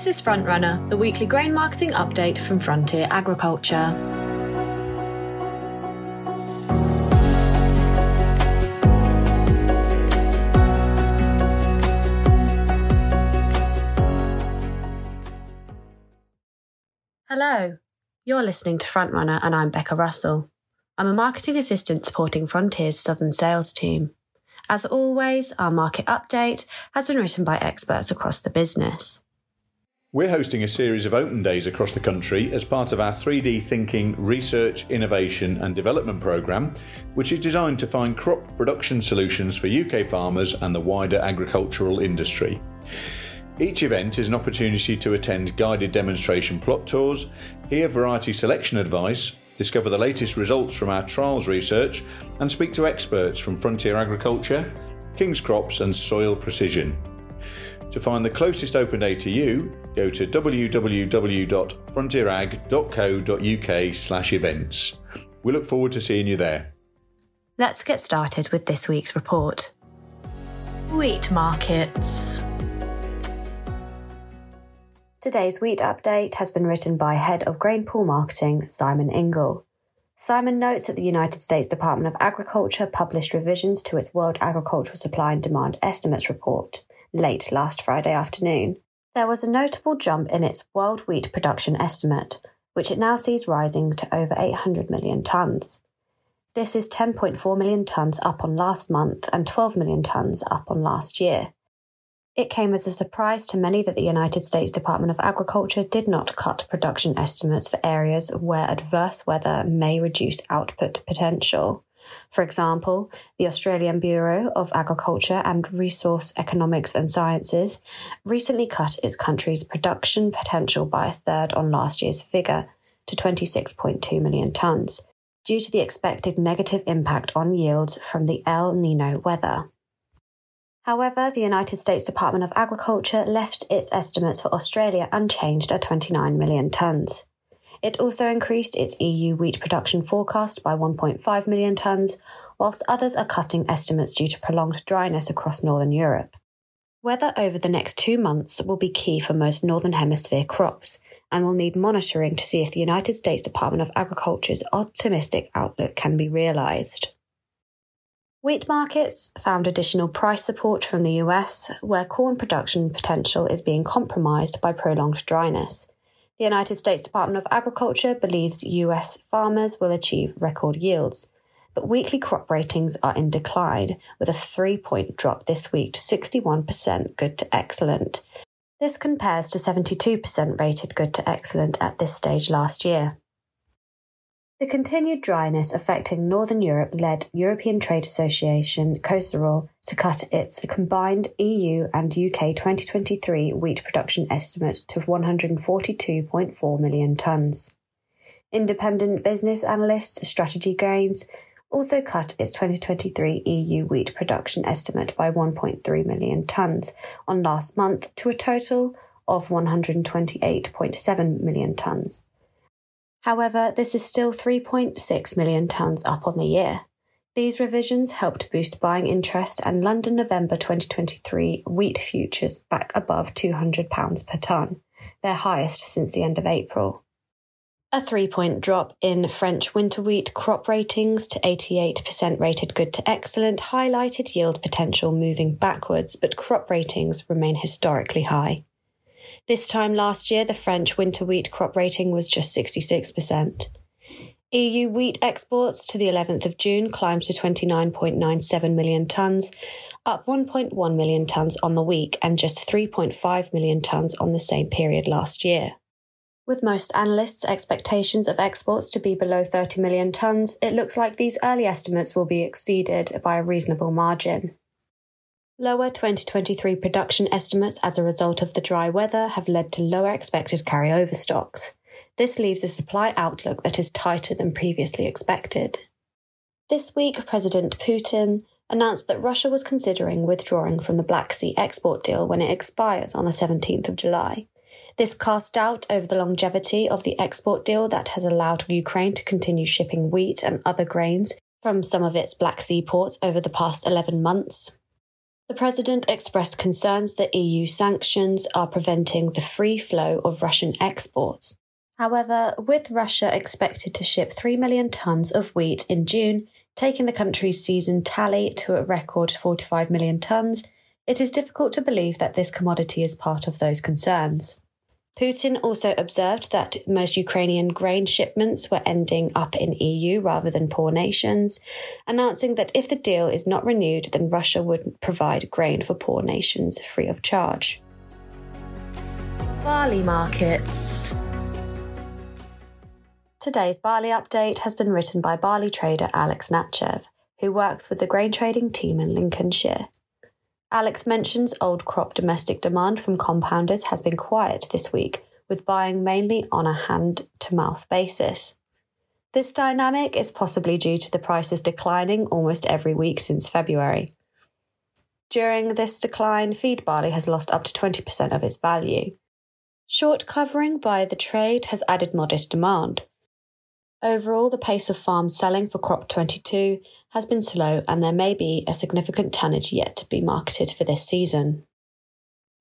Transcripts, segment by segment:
This is Frontrunner, the weekly grain marketing update from Frontier Agriculture. Hello, you're listening to Frontrunner, and I'm Becca Russell. I'm a marketing assistant supporting Frontier's Southern sales team. As always, our market update has been written by experts across the business. We're hosting a series of open days across the country as part of our 3D Thinking Research, Innovation and Development programme, which is designed to find crop production solutions for UK farmers and the wider agricultural industry. Each event is an opportunity to attend guided demonstration plot tours, hear variety selection advice, discover the latest results from our trials research, and speak to experts from Frontier Agriculture, King's Crops, and SOYL Precision. To find the closest open day to you, go to www.frontierag.co.uk/events. We look forward to seeing you there. Let's get started with this week's report. Wheat markets. Today's wheat update has been written by Head of Grain Pool Marketing, Simon Ingle. Simon notes that the United States Department of Agriculture published revisions to its World Agricultural Supply and Demand Estimates report late last Friday afternoon. There was a notable jump in its world wheat production estimate, which it now sees rising to over 800 million tonnes. This is 10.4 million tonnes up on last month and 12 million tonnes up on last year. It came as a surprise to many that the United States Department of Agriculture did not cut production estimates for areas where adverse weather may reduce output potential. For example, the Australian Bureau of Agriculture and Resource Economics and Sciences recently cut its country's production potential by a third on last year's figure to 26.2 million tonnes, due to the expected negative impact on yields from the El Nino weather. However, the United States Department of Agriculture left its estimates for Australia unchanged at 29 million tonnes. It also increased its EU wheat production forecast by 1.5 million tonnes, whilst others are cutting estimates due to prolonged dryness across northern Europe. Weather over the next two months will be key for most northern hemisphere crops and will need monitoring to see if the United States Department of Agriculture's optimistic outlook can be realised. Wheat markets found additional price support from the US, where corn production potential is being compromised by prolonged dryness. The United States Department of Agriculture believes US farmers will achieve record yields, but weekly crop ratings are in decline, with a three point drop this week to 61% good to excellent. This compares to 72% rated good to excellent at this stage last year. The continued dryness affecting Northern Europe led European Trade Association COCERAL to cut its combined EU and UK 2023 wheat production estimate to 142.4 million tonnes. Independent business analyst Strategie Grains also cut its 2023 EU wheat production estimate by 1.3 million tonnes on last month to a total of 128.7 million tonnes. However, this is still 3.6 million tonnes up on the year. These revisions helped boost buying interest and London November 2023 wheat futures back above £200 per tonne, their highest since the end of April. A three point drop in French winter wheat crop ratings to 88% rated good to excellent highlighted yield potential moving backwards, but crop ratings remain historically high. This time last year, the French winter wheat crop rating was just 66%. EU wheat exports to the 11th of June climbed to 29.97 million tonnes, up 1.1 million tonnes on the week and just 3.5 million tonnes on the same period last year. With most analysts' expectations of exports to be below 30 million tonnes, it looks like these early estimates will be exceeded by a reasonable margin. Lower 2023 production estimates as a result of the dry weather have led to lower expected carryover stocks. This leaves a supply outlook that is tighter than previously expected. This week, President Putin announced that Russia was considering withdrawing from the Black Sea export deal when it expires on the 17th of July. This cast doubt over the longevity of the export deal that has allowed Ukraine to continue shipping wheat and other grains from some of its Black Sea ports over the past 11 months. The president expressed concerns that EU sanctions are preventing the free flow of Russian exports. However, with Russia expected to ship 3 million tonnes of wheat in June, taking the country's season tally to a record 45 million tonnes, it is difficult to believe that this commodity is part of those concerns. Putin also observed that most Ukrainian grain shipments were ending up in EU rather than poor nations, announcing that if the deal is not renewed, then Russia would provide grain for poor nations free of charge. Barley markets. Today's barley update has been written by barley trader Alex Natchev, who works with the grain trading team in Lincolnshire. Alex mentions old crop domestic demand from compounders has been quiet this week, with buying mainly on a hand to mouth basis. This dynamic is possibly due to the prices declining almost every week since February. During this decline, feed barley has lost up to 20% of its value. Short covering by the trade has added modest demand. Overall, the pace of farms selling for crop 22 has been slow and there may be a significant tonnage yet to be marketed for this season.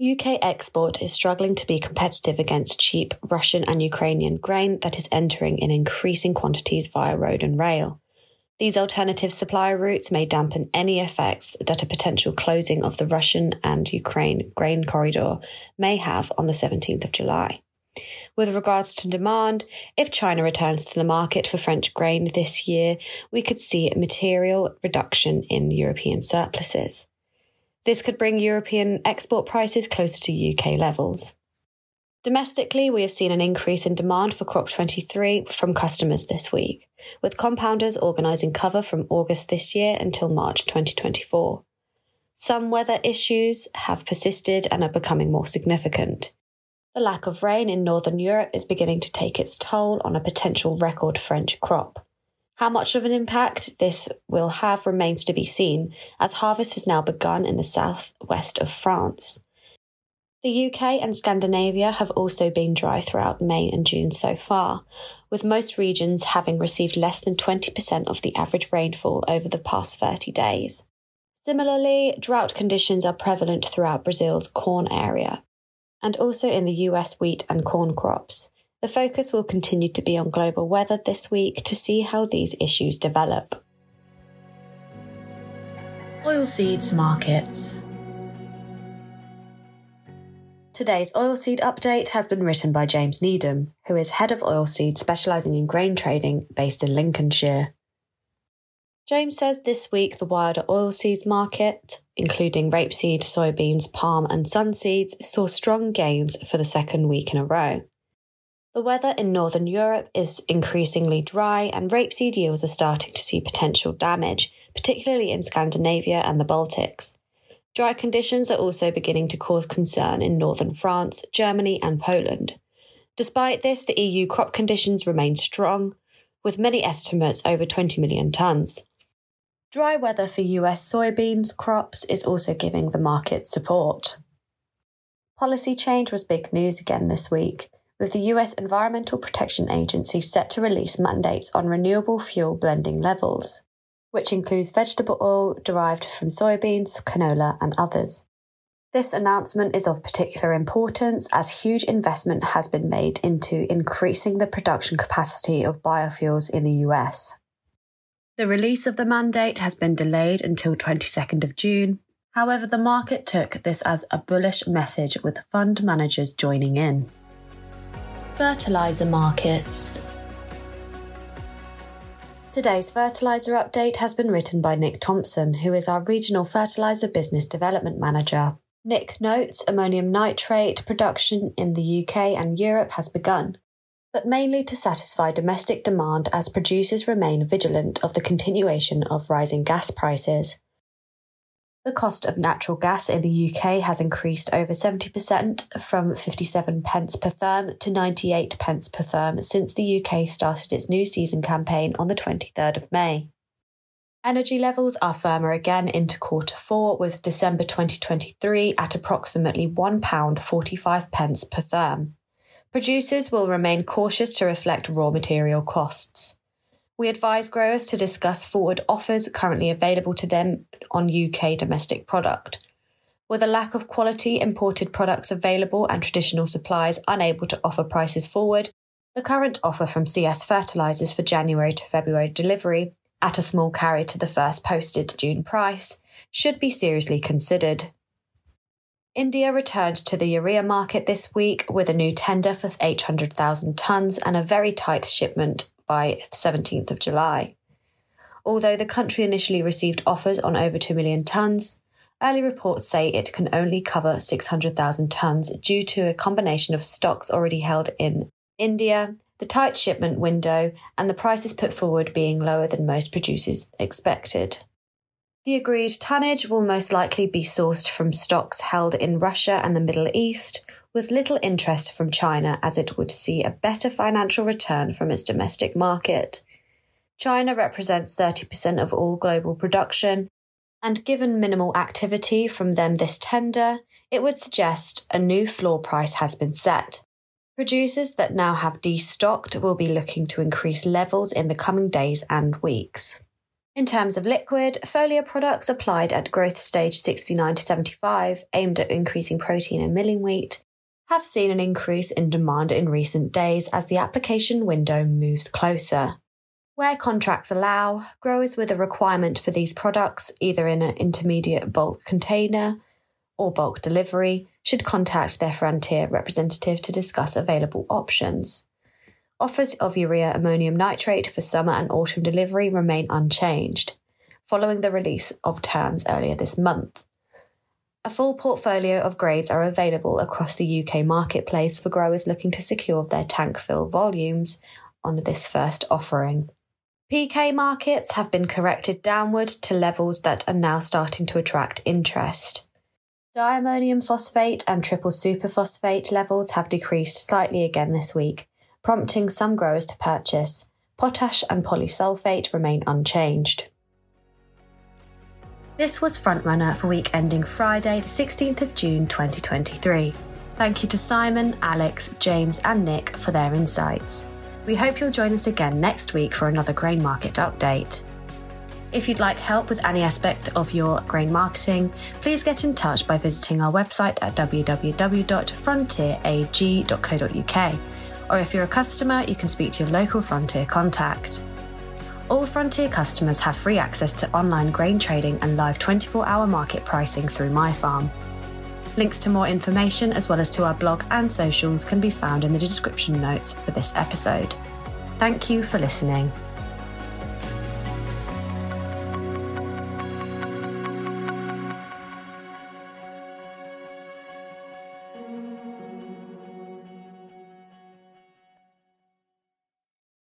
UK export is struggling to be competitive against cheap Russian and Ukrainian grain that is entering in increasing quantities via road and rail. These alternative supply routes may dampen any effects that a potential closing of the Russian and Ukraine grain corridor may have on the 17th of July. With regards to demand, if China returns to the market for French grain this year, we could see a material reduction in European surpluses. This could bring European export prices closer to UK levels. Domestically, we have seen an increase in demand for Crop 23 from customers this week, with compounders organising cover from August this year until March 2024. Some weather issues have persisted and are becoming more significant. The lack of rain in Northern Europe is beginning to take its toll on a potential record French crop. How much of an impact this will have remains to be seen, as harvest has now begun in the southwest of France. The UK and Scandinavia have also been dry throughout May and June so far, with most regions having received less than 20% of the average rainfall over the past 30 days. Similarly, drought conditions are prevalent throughout Brazil's corn area, and also in the US wheat and corn crops. The focus will continue to be on global weather this week to see how these issues develop. Oilseeds markets. Today's oilseed update has been written by James Needham, who is head of oilseed specialising in grain trading based in Lincolnshire. James says this week the wider oilseeds market, including rapeseed, soybeans, palm, and sunseeds, saw strong gains for the second week in a row. The weather in northern Europe is increasingly dry, and rapeseed yields are starting to see potential damage, particularly in Scandinavia and the Baltics. Dry conditions are also beginning to cause concern in northern France, Germany, and Poland. Despite this, the EU crop conditions remain strong, with many estimates over 20 million tonnes. Dry weather for US soybeans crops is also giving the market support. Policy change was big news again this week, with the US Environmental Protection Agency set to release mandates on renewable fuel blending levels, which includes vegetable oil derived from soybeans, canola, and others. This announcement is of particular importance as huge investment has been made into increasing the production capacity of biofuels in the US. The release of the mandate has been delayed until 22nd of June. However, the market took this as a bullish message with fund managers joining in. Fertiliser markets. Today's fertiliser update has been written by Nick Thompson, who is our regional fertiliser business development manager. Nick notes ammonium nitrate production in the UK and Europe has begun, but mainly to satisfy domestic demand as producers remain vigilant of the continuation of rising gas prices. The cost of natural gas in the UK has increased over 70% from 57 pence per therm to 98 pence per therm since the UK started its new season campaign on the 23rd of May. Energy levels are firmer again into quarter four, with December 2023 at approximately £1.45 pence per therm. Producers will remain cautious to reflect raw material costs. We advise growers to discuss forward offers currently available to them on UK domestic product. With a lack of quality imported products available and traditional suppliers unable to offer prices forward, the current offer from CF Fertilisers for January to February delivery, at a small carry to the first posted June price, should be seriously considered. India returned to the urea market this week with a new tender for 800,000 tonnes and a very tight shipment by 17th of July. Although the country initially received offers on over 2 million tonnes, early reports say it can only cover 600,000 tonnes due to a combination of stocks already held in India, the tight shipment window, and the prices put forward being lower than most producers expected. The agreed tonnage will most likely be sourced from stocks held in Russia and the Middle East, with little interest from China as it would see a better financial return from its domestic market. China represents 30% of all global production, and given minimal activity from them this tender, it would suggest a new floor price has been set. Producers that now have destocked will be looking to increase levels in the coming days and weeks. In terms of liquid, foliar products applied at growth stage 69 to 75, aimed at increasing protein and milling wheat, have seen an increase in demand in recent days as the application window moves closer. Where contracts allow, growers with a requirement for these products, either in an intermediate bulk container or bulk delivery, should contact their Frontier representative to discuss available options. Offers of urea ammonium nitrate for summer and autumn delivery remain unchanged, following the release of terms earlier this month. A full portfolio of grades are available across the UK marketplace for growers looking to secure their tank fill volumes on this first offering. PK markets have been corrected downward to levels that are now starting to attract interest. Diammonium phosphate and triple superphosphate levels have decreased slightly again this week, prompting some growers to purchase. Potash and polysulfate remain unchanged. This was Frontrunner for week ending Friday, the 16th of June 2023. Thank you to Simon, Alex, James, and Nick for their insights. We hope you'll join us again next week for another grain market update. If you'd like help with any aspect of your grain marketing, please get in touch by visiting our website at www.frontierag.co.uk or if you're a customer, you can speak to your local Frontier contact. All Frontier customers have free access to online grain trading and live 24 hour market pricing through MyFarm. Links to more information, as well as to our blog and socials, can be found in the description notes for this episode. Thank you for listening.